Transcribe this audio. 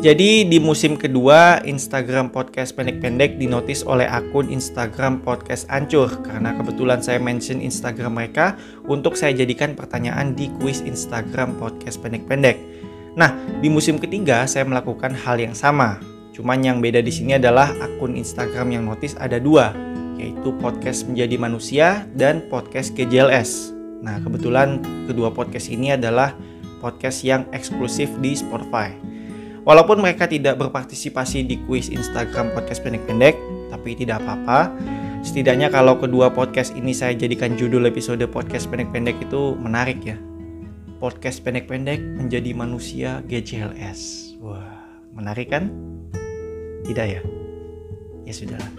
Jadi di musim kedua Instagram podcast pendek-pendek dinotis oleh akun Instagram podcast ancur karena kebetulan saya mention Instagram mereka untuk saya jadikan pertanyaan di kuis Instagram podcast pendek-pendek. Nah, di musim ketiga saya melakukan hal yang sama. Cuman yang beda di sini adalah akun Instagram yang notis ada dua, yaitu podcast menjadi manusia dan podcast GJLS. Nah, kebetulan kedua podcast ini adalah podcast yang eksklusif di Spotify. Walaupun mereka tidak berpartisipasi di kuis Instagram podcast pendek-pendek, tapi tidak apa-apa. Setidaknya kalau kedua podcast ini saya jadikan judul episode podcast pendek-pendek itu menarik ya. Podcast pendek-pendek menjadi manusia GJLS. Wah, menarik kan? Tidak ya? Ya sudahlah.